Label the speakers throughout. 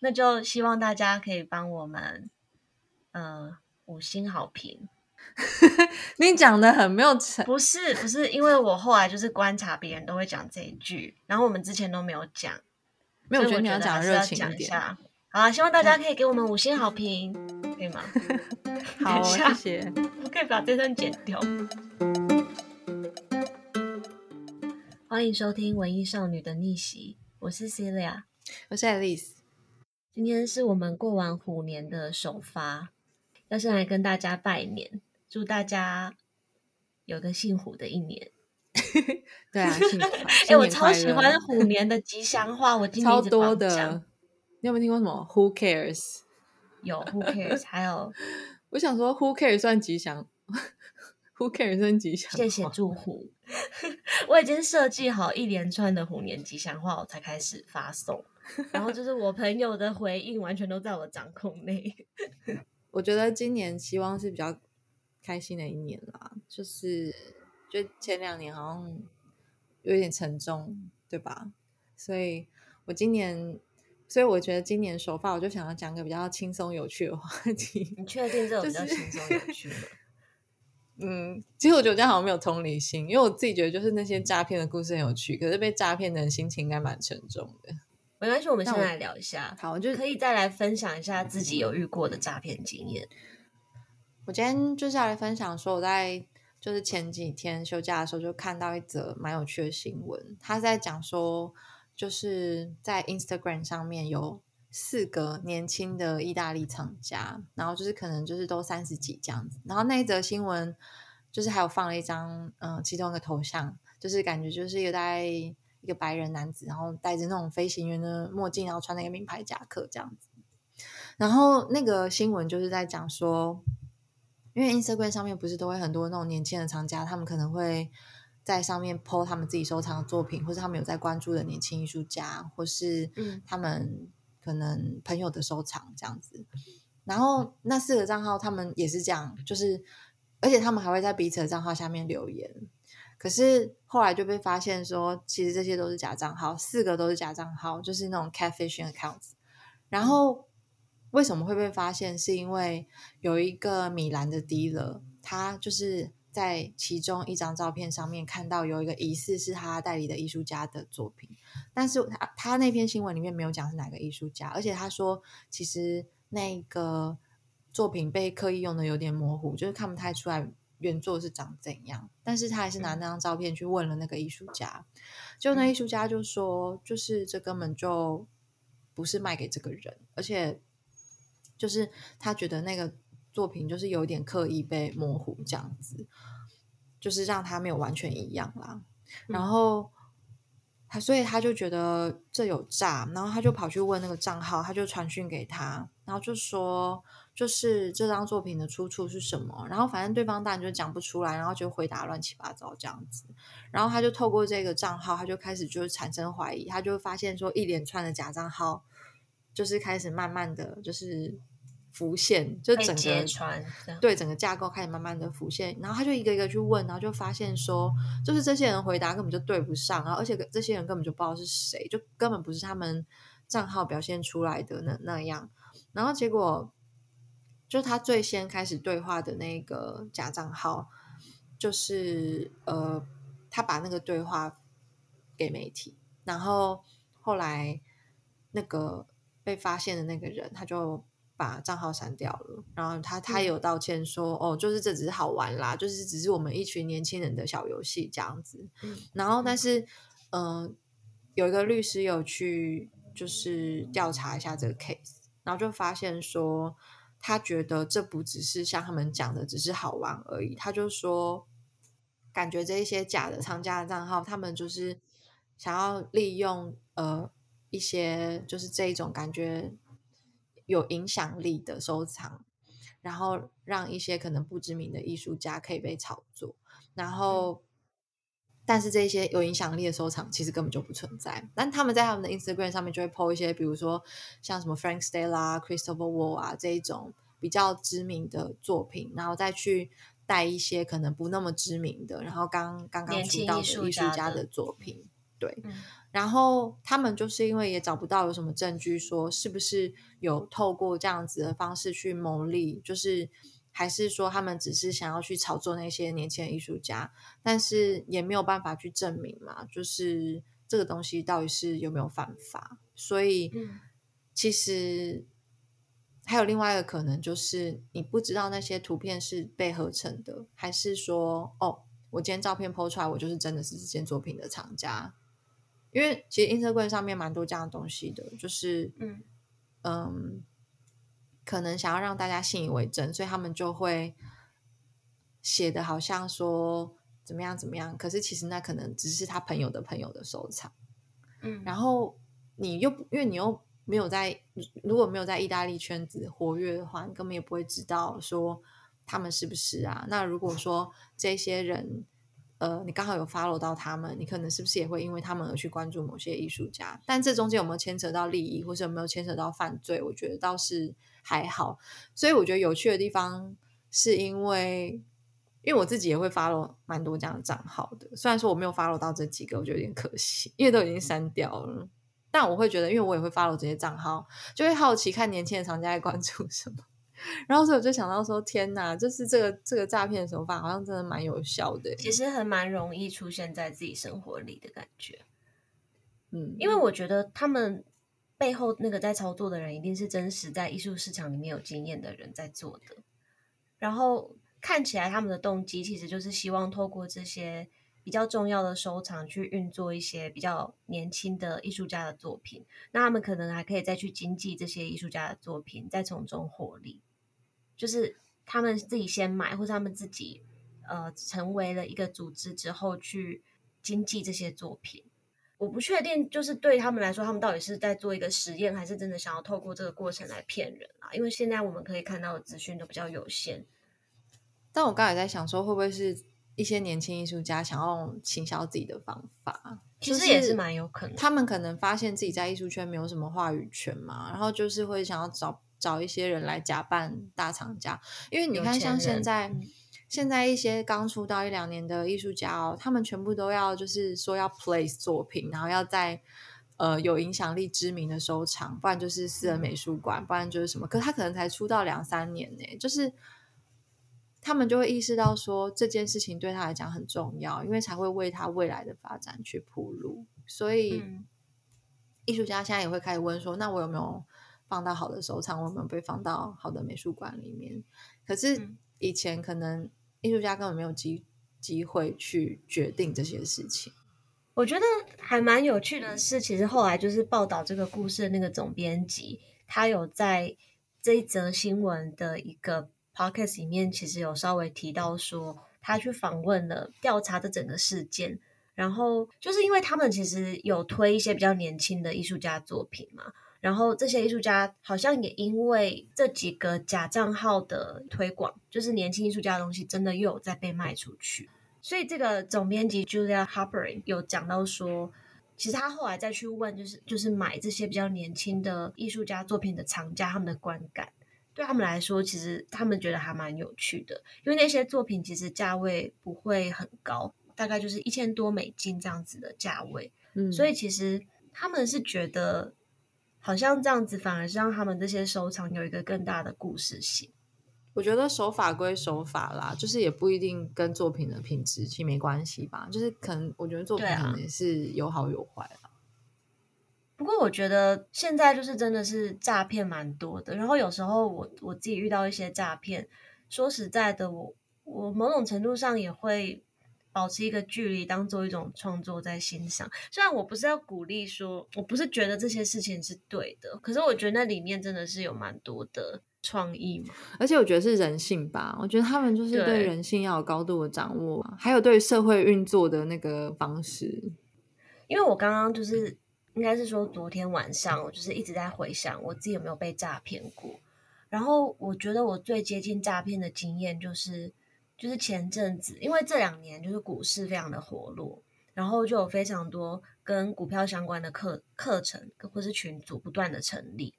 Speaker 1: 那就希望大家可以帮我们，呃，五星好评。
Speaker 2: 你讲的很没有诚，
Speaker 1: 不是不是，因为我后来就是观察别人都会讲这一句，然后我们之前都没有讲，
Speaker 2: 没有，
Speaker 1: 我觉得
Speaker 2: 你要讲热情一点。
Speaker 1: 好啊，希望大家可以给我们五星好评，可以吗？
Speaker 2: 好，谢谢。
Speaker 1: 我可以把这段剪掉。欢迎收听文艺少女的逆袭，我是 Celia，
Speaker 2: 我是 Alice。
Speaker 1: 今天是我们过完虎年的首发，要先来跟大家拜年。祝大家有个幸福的一年。
Speaker 2: 对啊，幸福。哎、
Speaker 1: 欸，我超喜欢虎年的吉祥话，我今天
Speaker 2: 超多的。你有没有听过什么？Who cares？
Speaker 1: 有 Who cares？还有，
Speaker 2: 我想说，Who cares 算吉祥？Who cares 算吉祥？
Speaker 1: 谢谢祝福。我已经设计好一连串的虎年吉祥话，我才开始发送。然后就是我朋友的回应，完全都在我掌控内。
Speaker 2: 我觉得今年希望是比较。开心的一年啦，就是就前两年好像有点沉重，对吧？所以我今年，所以我觉得今年首发，我就想要讲个比较轻松有趣的话题。
Speaker 1: 你确定这种比较轻松有趣的？就是、
Speaker 2: 嗯，其实我觉得这样好像没有同理心，因为我自己觉得就是那些诈骗的故事很有趣，可是被诈骗的人心情应该蛮沉重的。
Speaker 1: 没关系，我们先来聊一下。好，我就可以再来分享一下自己有遇过的诈骗经验。
Speaker 2: 我今天就是要来分享说，我在就是前几天休假的时候，就看到一则蛮有趣的新闻。他在讲说，就是在 Instagram 上面有四个年轻的意大利厂家，然后就是可能就是都三十几这样子。然后那一则新闻就是还有放了一张，嗯、呃，其中一个头像，就是感觉就是一个戴一个白人男子，然后戴着那种飞行员的墨镜，然后穿那个名牌夹克这样子。然后那个新闻就是在讲说。因为 Instagram 上面不是都会很多那种年轻的厂家，他们可能会在上面 po 他们自己收藏的作品，或是他们有在关注的年轻艺术家，或是他们可能朋友的收藏这样子。然后那四个账号他们也是这样，就是而且他们还会在彼此的账号下面留言。可是后来就被发现说，其实这些都是假账号，四个都是假账号，就是那种 catfishing accounts。然后。为什么会被发现？是因为有一个米兰的 dealer，他就是在其中一张照片上面看到有一个疑似是他代理的艺术家的作品，但是他他那篇新闻里面没有讲是哪个艺术家，而且他说其实那个作品被刻意用的有点模糊，就是看不太出来原作是长怎样，但是他还是拿那张照片去问了那个艺术家，就那艺术家就说，就是这根本就不是卖给这个人，而且。就是他觉得那个作品就是有点刻意被模糊这样子，就是让他没有完全一样啦。然后他所以他就觉得这有诈，然后他就跑去问那个账号，他就传讯给他，然后就说就是这张作品的出处是什么。然后反正对方当然就讲不出来，然后就回答乱七八糟这样子。然后他就透过这个账号，他就开始就是产生怀疑，他就发现说一连串的假账号。就是开始慢慢的就是浮现，就整个对整个架构开始慢慢的浮现，然后他就一个一个去问，然后就发现说，就是这些人回答根本就对不上，然后而且这些人根本就不知道是谁，就根本不是他们账号表现出来的那那样，然后结果就他最先开始对话的那个假账号，就是呃，他把那个对话给媒体，然后后来那个。被发现的那个人，他就把账号删掉了。然后他他有道歉说：“嗯、哦，就是这只是好玩啦，就是只是我们一群年轻人的小游戏这样子。嗯”然后，但是，嗯、呃，有一个律师有去就是调查一下这个 case，然后就发现说，他觉得这不只是像他们讲的只是好玩而已。他就说，感觉这一些假的商家的账号，他们就是想要利用呃。一些就是这一种感觉有影响力的收藏，然后让一些可能不知名的艺术家可以被炒作，然后，但是这些有影响力的收藏其实根本就不存在。但他们在他们的 Instagram 上面就会 po 一些，比如说像什么 Frank Stella、Christopher Wall 啊这一种比较知名的作品，然后再去带一些可能不那么知名的，然后刚刚刚出道的艺术家的作品。对，然后他们就是因为也找不到有什么证据说是不是有透过这样子的方式去牟利，就是还是说他们只是想要去炒作那些年轻的艺术家，但是也没有办法去证明嘛，就是这个东西到底是有没有犯法，所以其实还有另外一个可能就是你不知道那些图片是被合成的，还是说哦，我今天照片 po 出来，我就是真的是这件作品的藏家。因为其实 Instagram 上面蛮多这样的东西的，就是嗯嗯，可能想要让大家信以为真，所以他们就会写的好像说怎么样怎么样，可是其实那可能只是他朋友的朋友的收藏。嗯，然后你又因为你又没有在，如果没有在意大利圈子活跃的话，你根本也不会知道说他们是不是啊。那如果说这些人。呃，你刚好有 follow 到他们，你可能是不是也会因为他们而去关注某些艺术家？但这中间有没有牵扯到利益，或者有没有牵扯到犯罪？我觉得倒是还好。所以我觉得有趣的地方是因为，因为我自己也会 follow 蛮多这样的账号的。虽然说我没有 follow 到这几个，我觉得有点可惜，因为都已经删掉了。但我会觉得，因为我也会 follow 这些账号，就会好奇看年轻的藏家在关注什么。然后所以我就想到说，天哪，就是这个这个诈骗手法好像真的蛮有效的。
Speaker 1: 其实还蛮容易出现在自己生活里的感觉。嗯，因为我觉得他们背后那个在操作的人，一定是真实在艺术市场里面有经验的人在做的。然后看起来他们的动机其实就是希望透过这些比较重要的收藏去运作一些比较年轻的艺术家的作品。那他们可能还可以再去经济这些艺术家的作品，再从中获利。就是他们自己先买，或者他们自己呃成为了一个组织之后去经纪这些作品。我不确定，就是对他们来说，他们到底是在做一个实验，还是真的想要透过这个过程来骗人啊？因为现在我们可以看到的资讯都比较有限。
Speaker 2: 但我刚才在想说，会不会是一些年轻艺术家想要行销自己的方法？
Speaker 1: 其实也是蛮有可能。
Speaker 2: 他们可能发现自己在艺术圈没有什么话语权嘛，然后就是会想要找。找一些人来假扮大厂家，因为你看，像现在现在一些刚出道一两年的艺术家哦，他们全部都要就是说要 place 作品，然后要在呃有影响力、知名的收藏，不然就是私人美术馆，不然就是什么。可他可能才出道两三年呢，就是他们就会意识到说这件事情对他来讲很重要，因为才会为他未来的发展去铺路。所以、嗯、艺术家现在也会开始问说：那我有没有？放到好的收藏，我们被放到好的美术馆里面。可是以前可能艺术家根本没有机机会去决定这些事情。
Speaker 1: 我觉得还蛮有趣的是，其实后来就是报道这个故事的那个总编辑，他有在这一则新闻的一个 podcast 里面，其实有稍微提到说，他去访问了调查的整个事件，然后就是因为他们其实有推一些比较年轻的艺术家作品嘛。然后这些艺术家好像也因为这几个假账号的推广，就是年轻艺术家的东西真的又有在被卖出去。所以这个总编辑 Julia Harpering 有讲到说，其实他后来再去问，就是就是买这些比较年轻的艺术家作品的藏家他们的观感，对他们来说，其实他们觉得还蛮有趣的，因为那些作品其实价位不会很高，大概就是一千多美金这样子的价位。嗯，所以其实他们是觉得。好像这样子反而是让他们这些收藏有一个更大的故事性。
Speaker 2: 我觉得守法归守法啦，就是也不一定跟作品的品质其实没关系吧。就是可能我觉得作品可能也是有好有坏啦。
Speaker 1: 不过我觉得现在就是真的是诈骗蛮多的，然后有时候我我自己遇到一些诈骗，说实在的，我我某种程度上也会。保持一个距离，当做一种创作在欣赏。虽然我不是要鼓励说，我不是觉得这些事情是对的，可是我觉得那里面真的是有蛮多的创意嘛。
Speaker 2: 而且我觉得是人性吧，我觉得他们就是对人性要有高度的掌握，还有对社会运作的那个方式。
Speaker 1: 因为我刚刚就是应该是说昨天晚上，我就是一直在回想我自己有没有被诈骗过。然后我觉得我最接近诈骗的经验就是。就是前阵子，因为这两年就是股市非常的活络，然后就有非常多跟股票相关的课课程或是群组不断的成立。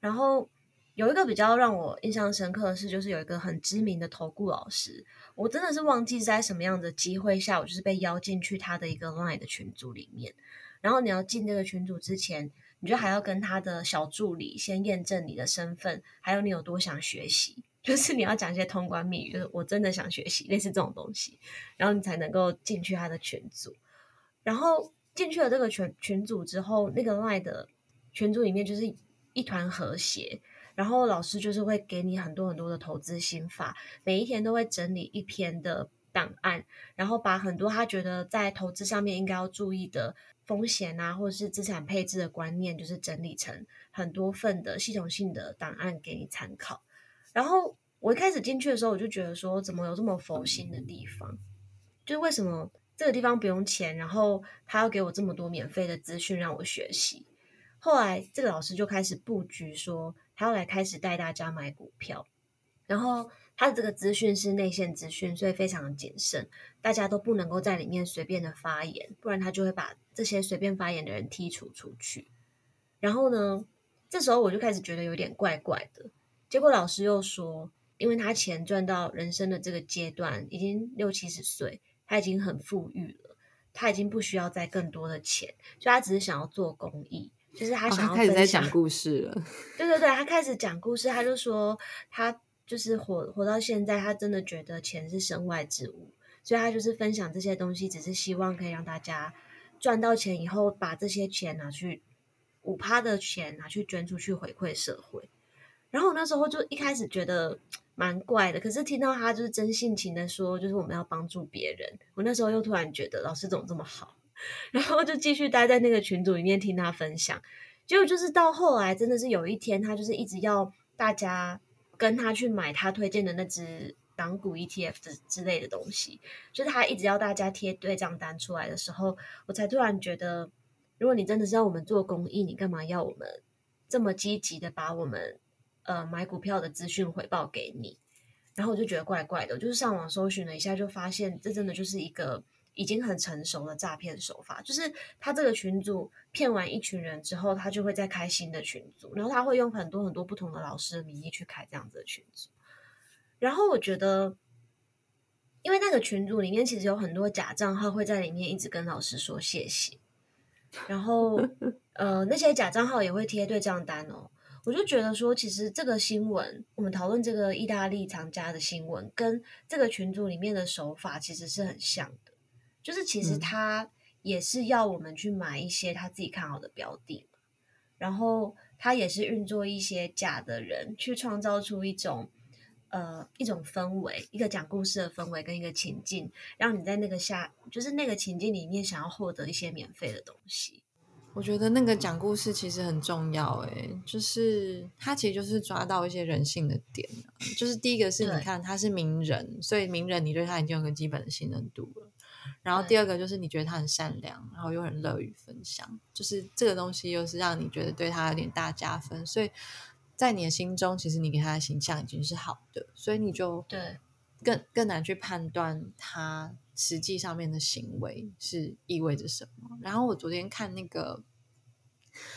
Speaker 1: 然后有一个比较让我印象深刻的是，就是有一个很知名的投顾老师，我真的是忘记在什么样的机会下，我就是被邀进去他的一个 Line 的群组里面。然后你要进这个群组之前，你就还要跟他的小助理先验证你的身份，还有你有多想学习，就是你要讲一些通关密语，就是我真的想学习，类似这种东西，然后你才能够进去他的群组。然后进去了这个群群组之后，那个赖的群组里面就是一团和谐。然后老师就是会给你很多很多的投资心法，每一天都会整理一篇的档案，然后把很多他觉得在投资上面应该要注意的风险啊，或者是资产配置的观念，就是整理成很多份的系统性的档案给你参考。然后我一开始进去的时候，我就觉得说，怎么有这么佛心的地方？就是为什么这个地方不用钱，然后他要给我这么多免费的资讯让我学习？后来这个老师就开始布局说。他要来开始带大家买股票，然后他的这个资讯是内线资讯，所以非常的谨慎，大家都不能够在里面随便的发言，不然他就会把这些随便发言的人剔除出去。然后呢，这时候我就开始觉得有点怪怪的。结果老师又说，因为他钱赚到人生的这个阶段已经六七十岁，他已经很富裕了，他已经不需要再更多的钱，所以他只是想要做公益。就是他想要、
Speaker 2: 开始在讲故事了，
Speaker 1: 对对对，他开始讲故事，他就说他就是活活到现在，他真的觉得钱是身外之物，所以他就是分享这些东西，只是希望可以让大家赚到钱以后，把这些钱拿去五趴的钱拿去捐出去回馈社会。然后我那时候就一开始觉得蛮怪的，可是听到他就是真性情的说，就是我们要帮助别人，我那时候又突然觉得老师怎么这么好。然后就继续待在那个群组里面听他分享，结果就是到后来真的是有一天，他就是一直要大家跟他去买他推荐的那只港股 ETF 之之类的东西，就是他一直要大家贴对账单出来的时候，我才突然觉得，如果你真的是要我们做公益，你干嘛要我们这么积极的把我们呃买股票的资讯回报给你？然后我就觉得怪怪的，我就是上网搜寻了一下，就发现这真的就是一个。已经很成熟的诈骗手法，就是他这个群组骗完一群人之后，他就会再开新的群组，然后他会用很多很多不同的老师的名义去开这样子的群组。然后我觉得，因为那个群组里面其实有很多假账号会在里面一直跟老师说谢谢，然后呃那些假账号也会贴对账单哦。我就觉得说，其实这个新闻，我们讨论这个意大利藏家的新闻，跟这个群组里面的手法其实是很像的。就是其实他也是要我们去买一些他自己看好的标的，然后他也是运作一些假的人去创造出一种呃一种氛围，一个讲故事的氛围跟一个情境，让你在那个下就是那个情境里面想要获得一些免费的东西。
Speaker 2: 我觉得那个讲故事其实很重要，诶，就是他其实就是抓到一些人性的点，就是第一个是你看他是名人，所以名人你对他已经有个基本的信任度了。然后第二个就是你觉得他很善良，然后又很乐于分享，就是这个东西又是让你觉得对他有点大加分，所以在你的心中，其实你给他的形象已经是好的，所以你就对更更难去判断他实际上面的行为是意味着什么。然后我昨天看那个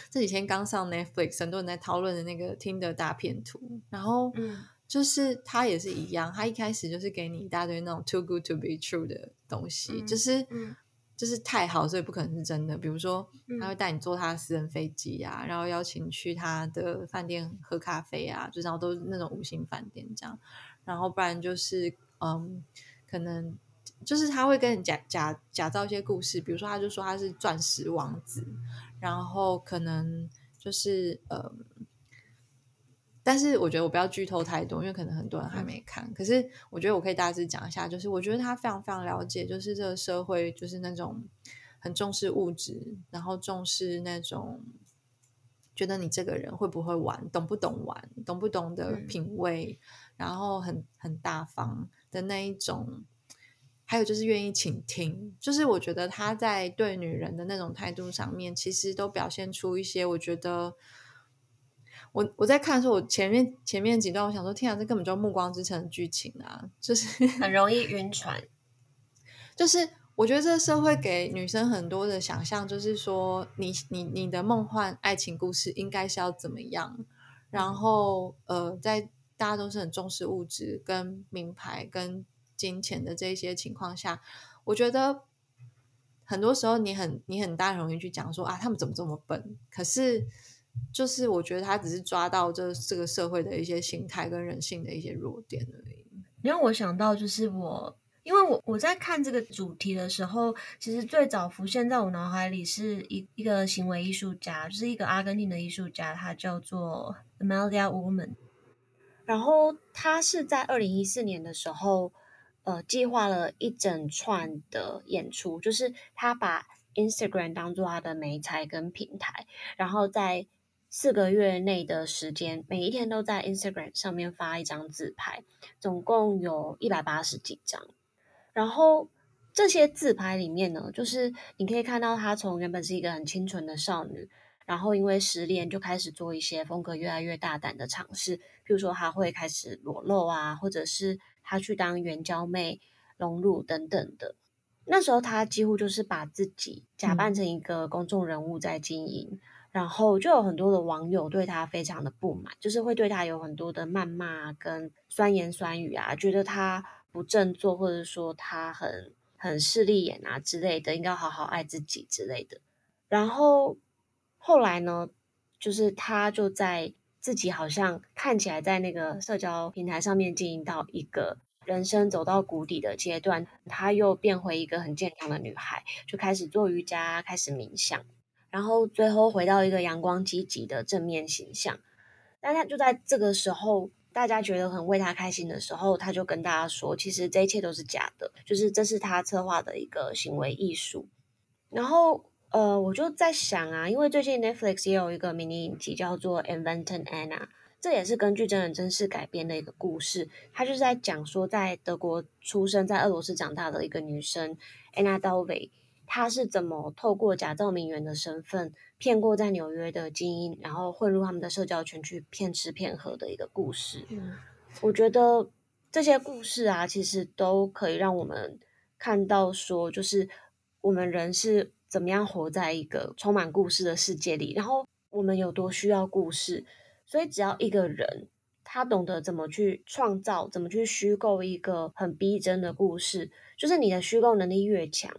Speaker 2: 这几天刚上 Netflix，很多人在讨论的那个 Tinder 大片图，然后嗯。就是他也是一样，他一开始就是给你一大堆那种 too good to be true 的东西，嗯、就是、嗯、就是太好，所以不可能是真的。比如说，他会带你坐他的私人飞机啊，然后邀请你去他的饭店喝咖啡啊，就然后都是那种五星饭店这样。然后不然就是，嗯，可能就是他会跟你假假假造一些故事，比如说他就说他是钻石王子，然后可能就是，嗯。但是我觉得我不要剧透太多，因为可能很多人还没看。可是我觉得我可以大致讲一下，就是我觉得他非常非常了解，就是这个社会就是那种很重视物质，然后重视那种觉得你这个人会不会玩，懂不懂玩，懂不懂得品味，然后很很大方的那一种，还有就是愿意倾听，就是我觉得他在对女人的那种态度上面，其实都表现出一些我觉得。我我在看的时候，我前面前面几段，我想说，天啊，这根本就《暮光之城》的剧情啊，就是
Speaker 1: 很容易晕船。
Speaker 2: 就是我觉得这个社会给女生很多的想象，就是说你，你你你的梦幻爱情故事应该是要怎么样？然后呃，在大家都是很重视物质、跟名牌、跟金钱的这些情况下，我觉得很多时候你很你很大容易去讲说啊，他们怎么这么笨？可是就是我觉得他只是抓到这这个社会的一些心态跟人性的一些弱点而已。
Speaker 1: 因为我想到就是我，因为我我在看这个主题的时候，其实最早浮现在我脑海里是一一个行为艺术家，就是一个阿根廷的艺术家，他叫做 Amelia Woman。然后他是在二零一四年的时候，呃，计划了一整串的演出，就是他把 Instagram 当做他的媒材跟平台，然后在四个月内的时间，每一天都在 Instagram 上面发一张自拍，总共有一百八十几张。然后这些自拍里面呢，就是你可以看到她从原本是一个很清纯的少女。然后因为失恋，就开始做一些风格越来越大胆的尝试，譬如说她会开始裸露啊，或者是她去当援交妹、隆乳等等的。那时候她几乎就是把自己假扮成一个公众人物在经营，嗯、然后就有很多的网友对他非常的不满，就是会对他有很多的谩骂跟酸言酸语啊，觉得他不振作，或者说他很很势利眼啊之类的，应该好好爱自己之类的。然后。后来呢，就是他就在自己好像看起来在那个社交平台上面经营到一个人生走到谷底的阶段，他又变回一个很健康的女孩，就开始做瑜伽，开始冥想，然后最后回到一个阳光积极的正面形象。但他就在这个时候，大家觉得很为他开心的时候，他就跟大家说，其实这一切都是假的，就是这是他策划的一个行为艺术，然后。呃，我就在想啊，因为最近 Netflix 也有一个迷你影集叫做《Inventing Anna》，这也是根据真人真事改编的一个故事。他就是在讲说，在德国出生、在俄罗斯长大的一个女生 Anna Delvey，她是怎么透过假造名媛的身份骗过在纽约的精英，然后混入他们的社交圈去骗吃骗喝的一个故事。嗯，我觉得这些故事啊，其实都可以让我们看到说，就是我们人是。怎么样活在一个充满故事的世界里？然后我们有多需要故事？所以只要一个人他懂得怎么去创造，怎么去虚构一个很逼真的故事，就是你的虚构能力越强，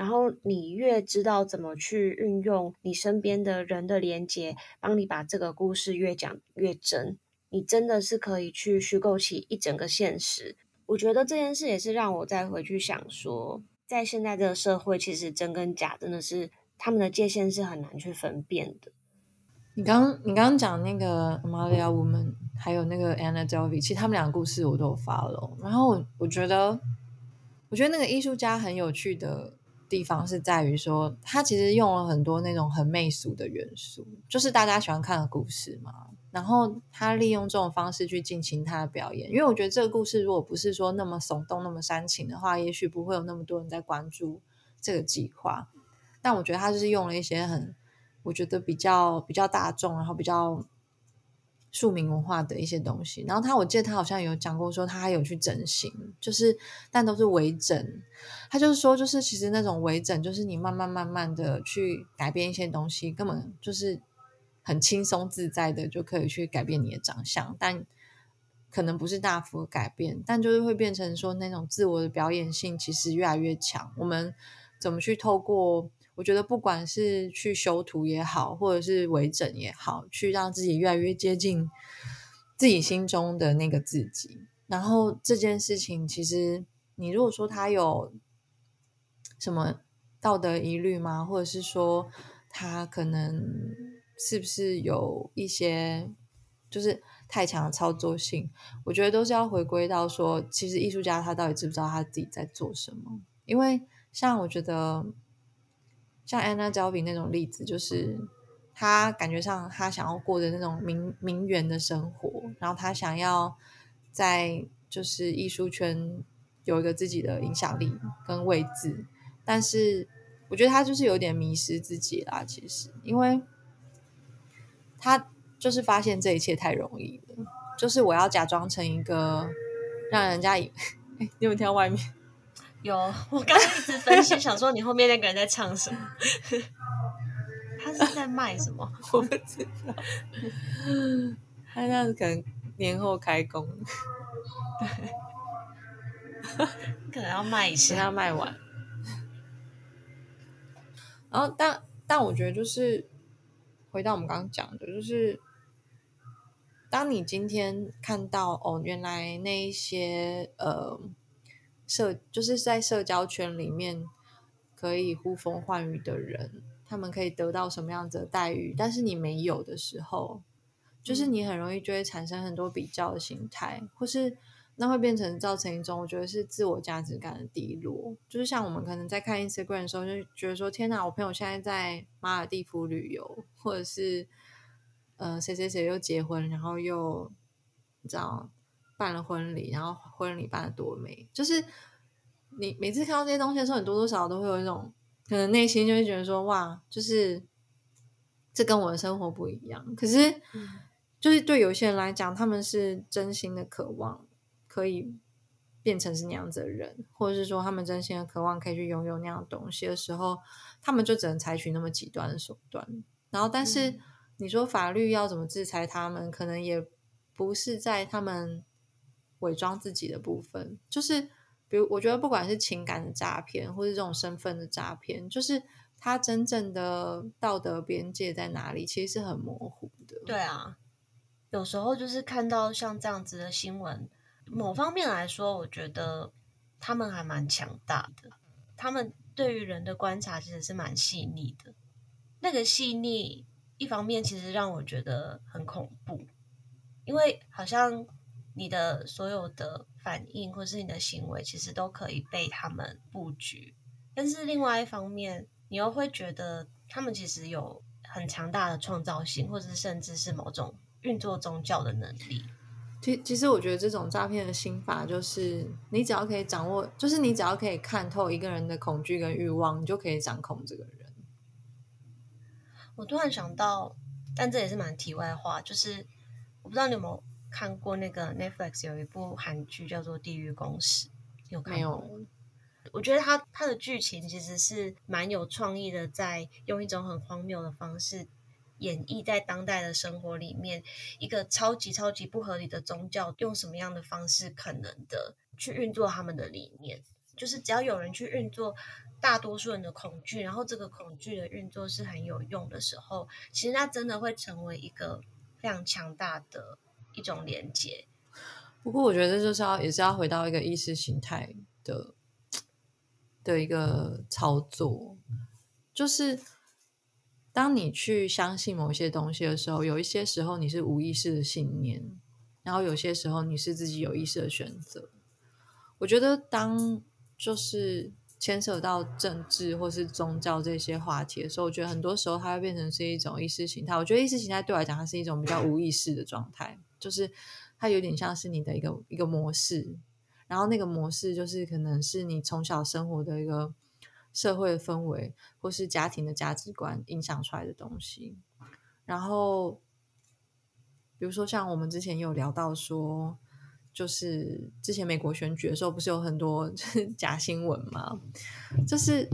Speaker 1: 然后你越知道怎么去运用你身边的人的连接，帮你把这个故事越讲越真。你真的是可以去虚构起一整个现实。我觉得这件事也是让我再回去想说。在现在这个社会，其实真跟假真的是他们的界限是很难去分辨的。
Speaker 2: 你刚你刚刚讲那个 Amalia Woman，还有那个 Anna Delvey，其实他们两个故事我都有发了。然后我觉得，我觉得那个艺术家很有趣的地方是在于说，他其实用了很多那种很媚俗的元素，就是大家喜欢看的故事嘛。然后他利用这种方式去进行他的表演，因为我觉得这个故事如果不是说那么耸动、那么煽情的话，也许不会有那么多人在关注这个计划。但我觉得他就是用了一些很，我觉得比较比较大众，然后比较庶民文化的一些东西。然后他，我记得他好像有讲过说，他还有去整形，就是但都是微整。他就是说，就是其实那种微整，就是你慢慢慢慢的去改变一些东西，根本就是。很轻松自在的就可以去改变你的长相，但可能不是大幅改变，但就是会变成说那种自我的表演性其实越来越强。我们怎么去透过？我觉得不管是去修图也好，或者是微整也好，去让自己越来越接近自己心中的那个自己。然后这件事情，其实你如果说他有什么道德疑虑吗？或者是说他可能？是不是有一些就是太强的操作性？我觉得都是要回归到说，其实艺术家他到底知不知道他自己在做什么？因为像我觉得，像 Anna Delvey 那种例子，就是他感觉上他想要过的那种名名媛的生活，然后他想要在就是艺术圈有一个自己的影响力跟位置，但是我觉得他就是有点迷失自己啦。其实，因为。他就是发现这一切太容易了，就是我要假装成一个让人家以，哎，你有没有听到外面？
Speaker 1: 有，我刚刚一直分析，想说你后面那个人在唱什么？他是在卖什么？
Speaker 2: 我不知道。他那可能年后开工，
Speaker 1: 对，可能要卖一下，
Speaker 2: 等他卖完。然后但但我觉得就是回到我们刚刚讲的，就是当你今天看到哦，原来那一些呃社就是在社交圈里面可以呼风唤雨的人，他们可以得到什么样子的待遇，但是你没有的时候，就是你很容易就会产生很多比较的心态，或是。那会变成造成一种，我觉得是自我价值感的低落。就是像我们可能在看 Instagram 的时候，就觉得说：“天哪，我朋友现在在马尔地夫旅游，或者是呃谁谁谁又结婚，然后又你知道办了婚礼，然后婚礼办得多美。”就是你每次看到这些东西的时候，你多多少少都会有一种可能内心就会觉得说：“哇，就是这跟我的生活不一样。”可是，就是对有些人来讲，他们是真心的渴望。可以变成是那样子的人，或者是说他们真心的渴望可以去拥有那样的东西的时候，他们就只能采取那么极端的手段。然后，但是你说法律要怎么制裁他们，可能也不是在他们伪装自己的部分。就是，比如我觉得不管是情感的诈骗，或是这种身份的诈骗，就是他真正的道德边界在哪里，其实是很模糊的。
Speaker 1: 对啊，有时候就是看到像这样子的新闻。某方面来说，我觉得他们还蛮强大的。他们对于人的观察其实是蛮细腻的。那个细腻，一方面其实让我觉得很恐怖，因为好像你的所有的反应或是你的行为，其实都可以被他们布局。但是另外一方面，你又会觉得他们其实有很强大的创造性，或者甚至是某种运作宗教的能力。
Speaker 2: 其其实我觉得这种诈骗的心法就是，你只要可以掌握，就是你只要可以看透一个人的恐惧跟欲望，你就可以掌控这个人。
Speaker 1: 我突然想到，但这也是蛮题外话，就是我不知道你有没有看过那个 Netflix 有一部韩剧叫做《地狱公使》，有看过？没有。我觉得它它的剧情其实是蛮有创意的，在用一种很荒谬的方式。演绎在当代的生活里面，一个超级超级不合理的宗教，用什么样的方式可能的去运作他们的理念？就是只要有人去运作大多数人的恐惧，然后这个恐惧的运作是很有用的时候，其实它真的会成为一个非常强大的一种连接。
Speaker 2: 不过，我觉得这就是要也是要回到一个意识形态的的一个操作，就是。当你去相信某些东西的时候，有一些时候你是无意识的信念，然后有些时候你是自己有意识的选择。我觉得，当就是牵涉到政治或是宗教这些话题的时候，我觉得很多时候它会变成是一种意识形态。我觉得意识形态对我来讲，它是一种比较无意识的状态，就是它有点像是你的一个一个模式，然后那个模式就是可能是你从小生活的一个。社会氛围，或是家庭的价值观影响出来的东西。然后，比如说像我们之前有聊到说，就是之前美国选举的时候，不是有很多 假新闻吗？就是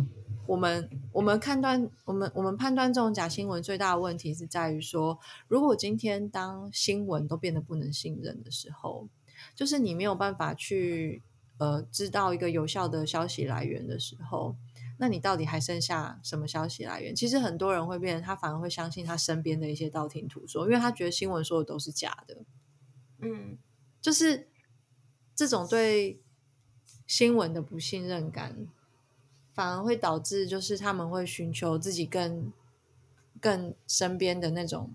Speaker 2: 我们我们判断我们我们判断这种假新闻最大的问题是在于说，如果今天当新闻都变得不能信任的时候，就是你没有办法去呃知道一个有效的消息来源的时候。那你到底还剩下什么消息来源？其实很多人会变，他反而会相信他身边的一些道听途说，因为他觉得新闻说的都是假的。
Speaker 1: 嗯，
Speaker 2: 就是这种对新闻的不信任感，反而会导致就是他们会寻求自己更更身边的那种。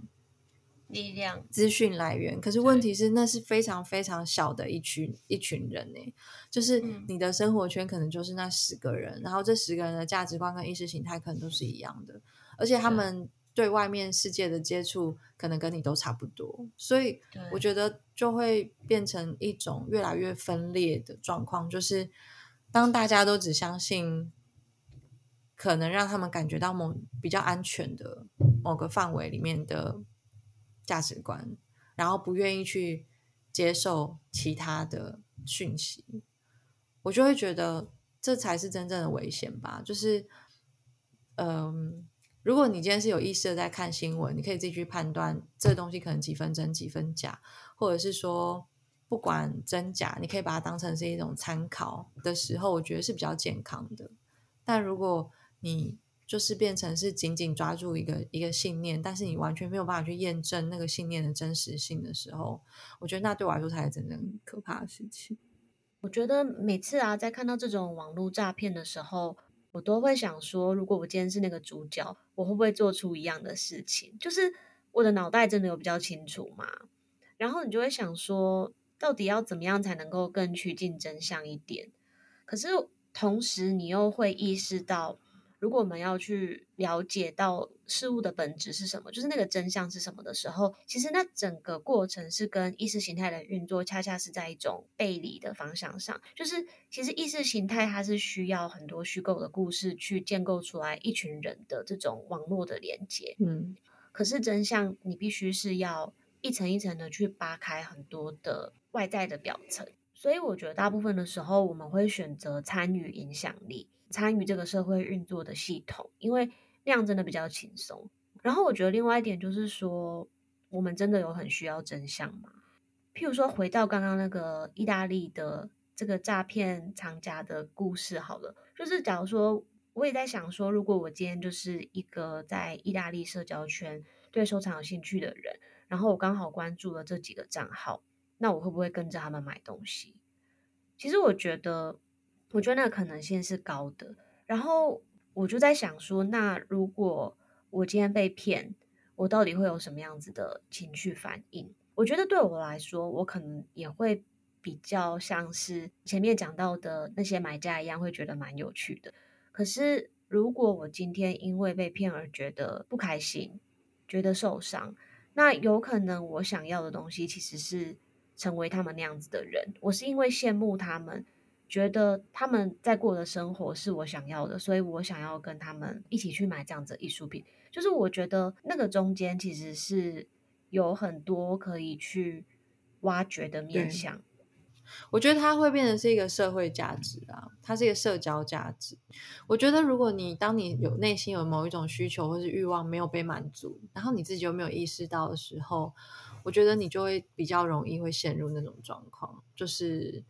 Speaker 1: 力量
Speaker 2: 资讯来源，可是问题是那是非常非常小的一群一群人呢，就是你的生活圈可能就是那十个人，嗯，然后这十个人的价值观跟意识形态可能都是一样的，而且他们对外面世界的接触可能跟你都差不多，所以我觉得就会变成一种越来越分裂的状况，就是当大家都只相信可能让他们感觉到某比较安全的某个范围里面的。价值观，然后不愿意去接受其他的讯息，我就会觉得这才是真正的危险吧。就是，嗯，如果你今天是有意识的在看新闻，你可以自己去判断这东西可能几分真几分假，或者是说不管真假，你可以把它当成是一种参考的时候，我觉得是比较健康的。但如果你就是变成是紧紧抓住一个一个信念，但是你完全没有办法去验证那个信念的真实性的时候，我觉得那对我来说才是真正可怕的事情。
Speaker 1: 我觉得每次啊，在看到这种网络诈骗的时候，我都会想说，如果我今天是那个主角，我会不会做出一样的事情？就是我的脑袋真的有比较清楚吗？然后你就会想说，到底要怎么样才能够更趋近真相一点？可是同时，你又会意识到。如果我们要去了解到事物的本质是什么，就是那个真相是什么的时候，其实那整个过程是跟意识形态的运作恰恰是在一种背离的方向上。就是其实意识形态它是需要很多虚构的故事去建构出来一群人的这种网络的连接。嗯，可是真相你必须是要一层一层的去扒开很多的外在的表层。所以我觉得大部分的时候我们会选择参与影响力。参与这个社会运作的系统，因为那样真的比较轻松。然后我觉得另外一点就是说，我们真的有很需要真相吗？譬如说，回到刚刚那个意大利的这个诈骗藏家的故事好了，就是假如说，我也在想说，如果我今天就是一个在意大利社交圈对收藏有兴趣的人，然后我刚好关注了这几个账号，那我会不会跟着他们买东西？其实我觉得。我觉得那个可能性是高的，然后我就在想说，那如果我今天被骗，我到底会有什么样子的情绪反应？我觉得对我来说，我可能也会比较像是前面讲到的那些买家一样，会觉得蛮有趣的。可是如果我今天因为被骗而觉得不开心，觉得受伤，那有可能我想要的东西其实是成为他们那样子的人。我是因为羡慕他们。觉得他们在过的生活是我想要的，所以我想要跟他们一起去买这样子的艺术品。就是我觉得那个中间其实是有很多可以去挖掘的面向。
Speaker 2: 我觉得它会变成是一个社会价值啊，它是一个社交价值。我觉得如果你当你有内心有某一种需求或是欲望没有被满足，然后你自己又没有意识到的时候，我觉得你就会比较容易会陷入那种状况，就是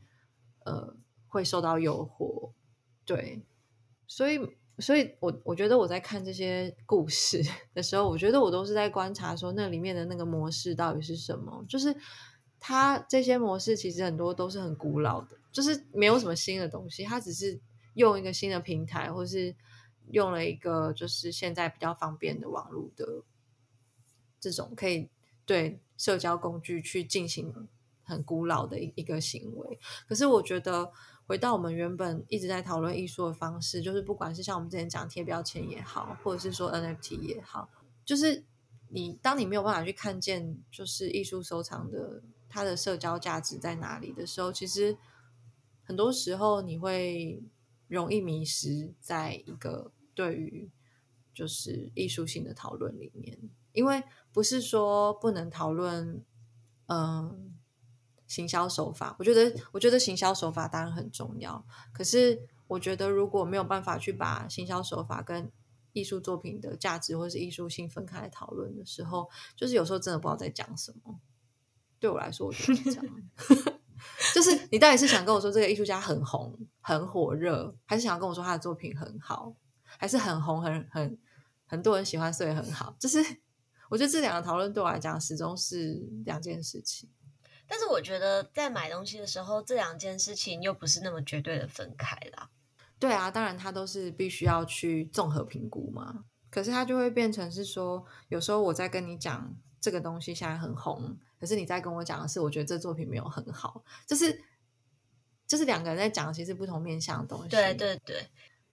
Speaker 2: 呃。会受到诱惑，对，所以，所以我我觉得我在看这些故事的时候，我觉得我都是在观察说那里面的那个模式到底是什么。就是它这些模式其实很多都是很古老的，就是没有什么新的东西，它只是用一个新的平台，或是用了一个就是现在比较方便的网络的这种可以对社交工具去进行很古老的一一个行为。可是我觉得。回到我们原本一直在讨论艺术的方式，就是不管是像我们之前讲贴标签也好，或者是说 NFT 也好，就是你当你没有办法去看见，就是艺术收藏的它的社交价值在哪里的时候，其实很多时候你会容易迷失在一个对于就是艺术性的讨论里面，因为不是说不能讨论，嗯。行销手法，我觉得，我觉得行销手法当然很重要。可是，我觉得如果没有办法去把行销手法跟艺术作品的价值或是艺术性分开来讨论的时候，就是有时候真的不知道在讲什么。对我来说，我觉得是这样。就是你到底是想跟我说这个艺术家很红、很火热，还是想要跟我说他的作品很好，还是很红、很很很多人喜欢，所以很好？就是我觉得这两个讨论对我来讲始终是两件事情。
Speaker 1: 但是我觉得在买东西的时候，这两件事情又不是那么绝对的分开啦。
Speaker 2: 对啊，当然它都是必须要去综合评估嘛。可是它就会变成是说，有时候我在跟你讲这个东西现在很红，可是你在跟我讲的是，我觉得这作品没有很好，就是就是两个人在讲其实不同面向的东西。
Speaker 1: 对对对，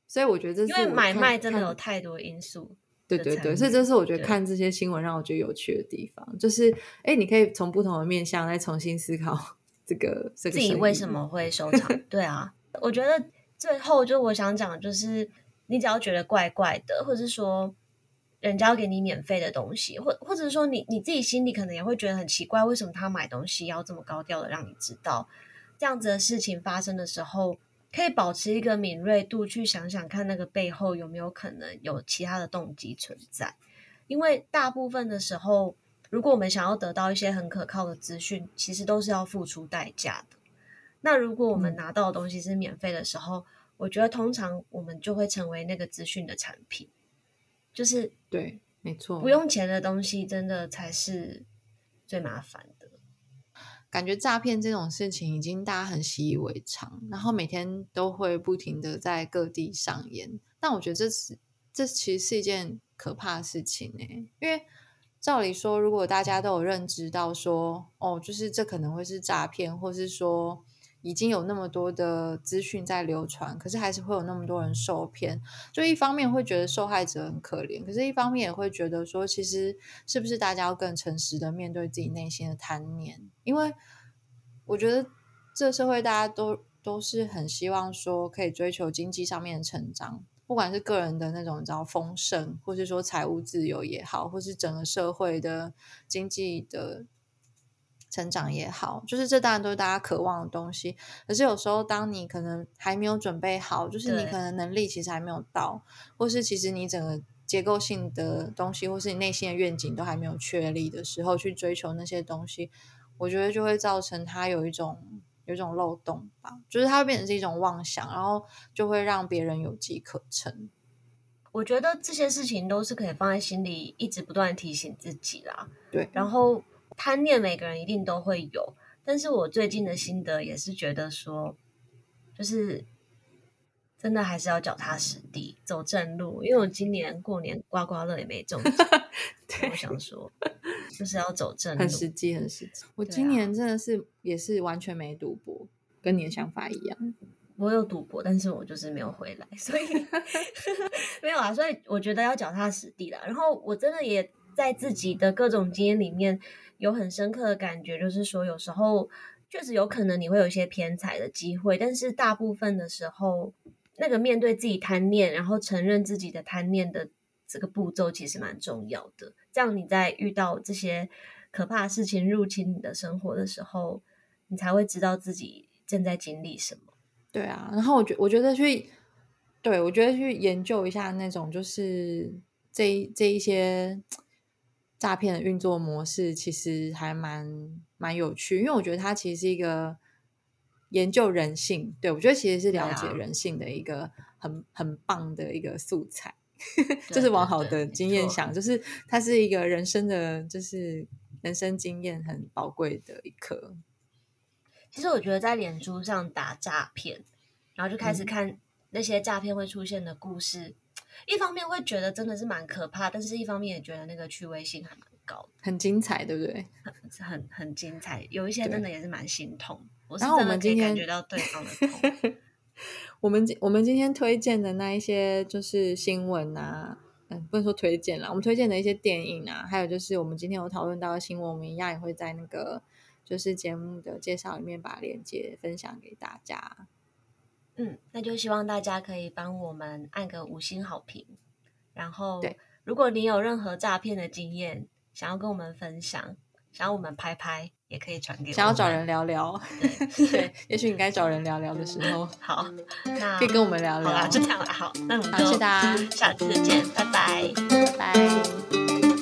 Speaker 2: 所以我觉得这是
Speaker 1: 因为买卖真的有太多因素。
Speaker 2: 对对对，所以这是我觉得看这些新闻让我觉得有趣的地方，就是哎，你可以从不同的面向来重新思考 这个这个
Speaker 1: 自己为什么会收藏。对啊，我觉得最后就我想讲的就是，你只要觉得怪怪的，或者是说人家要给你免费的东西，或或者是说你你自己心里可能也会觉得很奇怪，为什么他买东西要这么高调的让你知道？这样子的事情发生的时候。可以保持一个敏锐度，去想想看那个背后有没有可能有其他的动机存在。因为大部分的时候，如果我们想要得到一些很可靠的资讯，其实都是要付出代价的。那如果我们拿到的东西是免费的时候，嗯、我觉得通常我们就会成为那个资讯的产品。就是
Speaker 2: 对，没错，
Speaker 1: 不用钱的东西真的才是最麻烦的。
Speaker 2: 感觉诈骗这种事情已经大家很习以为常，然后每天都会不停的在各地上演。但我觉得这是这其实是一件可怕的事情呢，因为照理说，如果大家都有认知到说，哦，就是这可能会是诈骗，或是说。已经有那么多的资讯在流传，可是还是会有那么多人受骗。就一方面会觉得受害者很可怜，可是一方面也会觉得说，其实是不是大家要更诚实的面对自己内心的贪念？因为我觉得这社会大家都都是很希望说可以追求经济上面的成长，不管是个人的那种你知道丰盛，或是说财务自由也好，或是整个社会的经济的。成长也好，就是这当然都是大家渴望的东西。可是有时候，当你可能还没有准备好，就是你可能能力其实还没有到，或是其实你整个结构性的东西，或是你内心的愿景都还没有确立的时候，去追求那些东西，我觉得就会造成它有一种有一种漏洞吧，就是它会变成是一种妄想，然后就会让别人有机可乘。
Speaker 1: 我觉得这些事情都是可以放在心里，一直不断提醒自己啦。
Speaker 2: 对，
Speaker 1: 然后。贪念每个人一定都会有，但是我最近的心得也是觉得说，就是真的还是要脚踏实地走正路。因为我今年过年刮刮乐也没中奖，我想说就是要走正路，
Speaker 2: 很实际，很实际。我今年真的是也是完全没赌博，跟你的想法一样。
Speaker 1: 我有赌博，但是我就是没有回来，所以 没有啊。所以我觉得要脚踏实地啦。然后我真的也在自己的各种经验里面。有很深刻的感觉，就是说有时候确实有可能你会有一些偏财的机会，但是大部分的时候，那个面对自己贪念，然后承认自己的贪念的这个步骤其实蛮重要的。这样你在遇到这些可怕事情入侵你的生活的时候，你才会知道自己正在经历什么。
Speaker 2: 对啊，然后我觉我觉得去，对，我觉得去研究一下那种就是这这一些。诈骗的运作模式其实还蛮蛮有趣，因为我觉得它其实是一个研究人性，对，我觉得其实是了解人性的一个很很棒的一个素材，就是往好的经验想，就是它是一个人生的就是人生经验很宝贵的一课。
Speaker 1: 其实我觉得在脸书上打诈骗，然后就开始看那些诈骗会出现的故事。嗯一方面会觉得真的是蛮可怕，但是一方面也觉得那个趣味性还蛮高，
Speaker 2: 很精彩，对不对？
Speaker 1: 很很很精彩，有一些真的也是蛮心痛。
Speaker 2: 然后我们今天
Speaker 1: 感觉到对方的痛。
Speaker 2: 我们我们今天推荐的那一些就是新闻啊，嗯，不能说推荐啦，我们推荐的一些电影啊，还有就是我们今天有讨论到的新闻，我们一样也会在那个就是节目的介绍里面把链接分享给大家。
Speaker 1: 嗯，那就希望大家可以帮我们按个五星好评。然后，如果你有任何诈骗的经验，想要跟我们分享，想要我们拍拍，也可以传给我。
Speaker 2: 想要找人聊聊，对，对也许你该找人聊聊的时候，
Speaker 1: 好，那
Speaker 2: 可以跟我们聊聊。
Speaker 1: 好啦，就这样了，好，那我们就
Speaker 2: 谢谢大家，
Speaker 1: 下次见，拜拜拜。